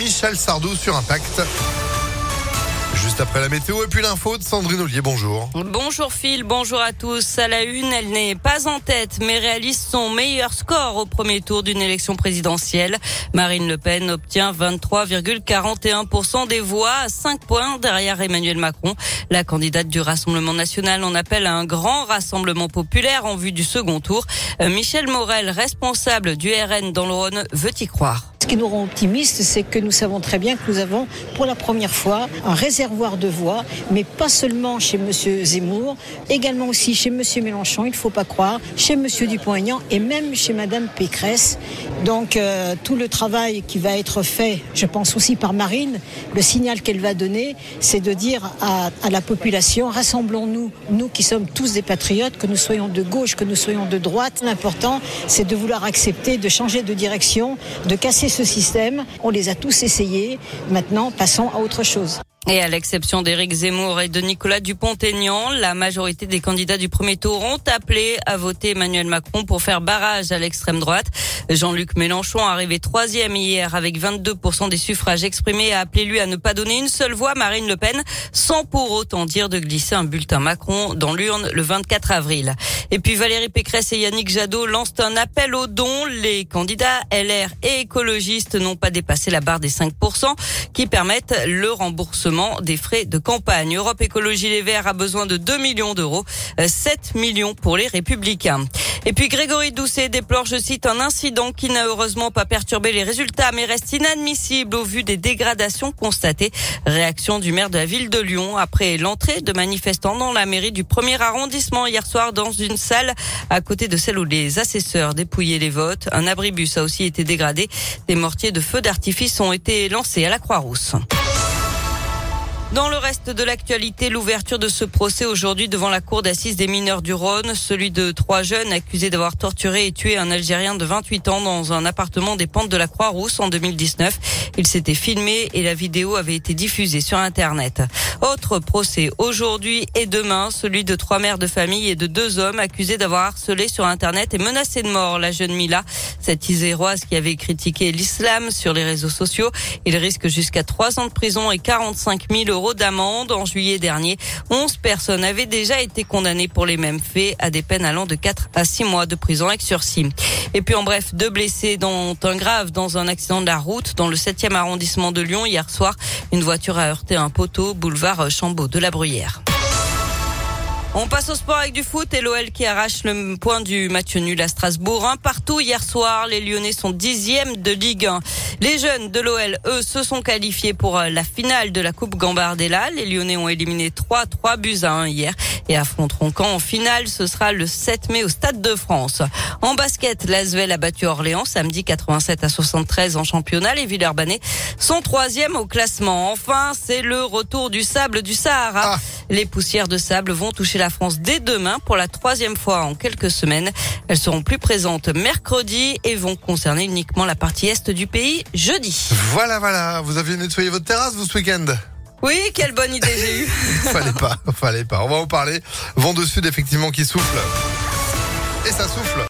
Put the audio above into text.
Michel Sardou sur Impact. Juste après la météo et puis l'info de Sandrine Ollier, bonjour. Bonjour Phil, bonjour à tous. À la une, elle n'est pas en tête, mais réalise son meilleur score au premier tour d'une élection présidentielle. Marine Le Pen obtient 23,41% des voix, 5 points derrière Emmanuel Macron. La candidate du Rassemblement national en appelle à un grand rassemblement populaire en vue du second tour. Euh, Michel Morel, responsable du RN dans le Rhône, veut y croire. Ce qui nous rend optimistes, c'est que nous savons très bien que nous avons pour la première fois un réservoir de voix, mais pas seulement chez M. Zemmour, également aussi chez M. Mélenchon, il ne faut pas croire, chez M. Dupont-Aignan et même chez Mme Pécresse. Donc euh, tout le travail qui va être fait, je pense aussi par Marine, le signal qu'elle va donner, c'est de dire à, à la population, rassemblons-nous, nous qui sommes tous des patriotes, que nous soyons de gauche, que nous soyons de droite. L'important, c'est de vouloir accepter, de changer de direction, de casser ce système. On les a tous essayés. Maintenant, passons à autre chose. Et à l'exception d'Éric Zemmour et de Nicolas Dupont-Aignan, la majorité des candidats du premier tour ont appelé à voter Emmanuel Macron pour faire barrage à l'extrême droite. Jean-Luc Mélenchon, arrivé troisième hier avec 22% des suffrages exprimés, a appelé lui à ne pas donner une seule voix à Marine Le Pen, sans pour autant dire de glisser un bulletin Macron dans l'urne le 24 avril. Et puis Valérie Pécresse et Yannick Jadot lancent un appel aux dons. Les candidats LR et écologistes n'ont pas dépassé la barre des 5% qui permettent le remboursement des frais de campagne. Europe Écologie Les Verts a besoin de 2 millions d'euros, 7 millions pour les Républicains. Et puis Grégory Doucet déplore, je cite, un incident qui n'a heureusement pas perturbé les résultats, mais reste inadmissible au vu des dégradations constatées. Réaction du maire de la ville de Lyon après l'entrée de manifestants dans la mairie du premier arrondissement hier soir dans une salle à côté de celle où les assesseurs dépouillaient les votes. Un abribus a aussi été dégradé. Des mortiers de feux d'artifice ont été lancés à la Croix-Rousse. Dans le reste de l'actualité, l'ouverture de ce procès aujourd'hui devant la cour d'assises des mineurs du Rhône, celui de trois jeunes accusés d'avoir torturé et tué un Algérien de 28 ans dans un appartement des pentes de la Croix-Rousse en 2019. Il s'était filmé et la vidéo avait été diffusée sur Internet. Autre procès aujourd'hui et demain, celui de trois mères de famille et de deux hommes accusés d'avoir harcelé sur Internet et menacé de mort la jeune Mila, cette iséroise qui avait critiqué l'islam sur les réseaux sociaux. Il risque jusqu'à trois ans de prison et 45 000 euros d'amende. En juillet dernier, 11 personnes avaient déjà été condamnées pour les mêmes faits à des peines allant de 4 à 6 mois de prison avec sursis. Et puis en bref, deux blessés dont un grave dans un accident de la route dans le 7e arrondissement de Lyon hier soir. Une voiture a heurté un poteau boulevard Chambaud de la Bruyère. On passe au sport avec du foot et l'OL qui arrache le point du match nul à Strasbourg. Partout hier soir, les Lyonnais sont dixièmes de Ligue 1. Les jeunes de l'OL, eux, se sont qualifiés pour euh, la finale de la Coupe Gambardella. Les Lyonnais ont éliminé 3, 3 buts à 1 hier et affronteront quand en finale. Ce sera le 7 mai au Stade de France. En basket, l'Asvel a battu Orléans samedi 87 à 73 en championnat. Les Villeurbanais sont troisième au classement. Enfin, c'est le retour du sable du Sahara. Ah. Les poussières de sable vont toucher la France dès demain pour la troisième fois en quelques semaines. Elles seront plus présentes mercredi et vont concerner uniquement la partie est du pays jeudi. Voilà, voilà. Vous aviez nettoyé votre terrasse vous ce week-end? Oui, quelle bonne idée j'ai eue. fallait pas, fallait pas. On va en parler. Vent de sud effectivement qui souffle. Et ça souffle.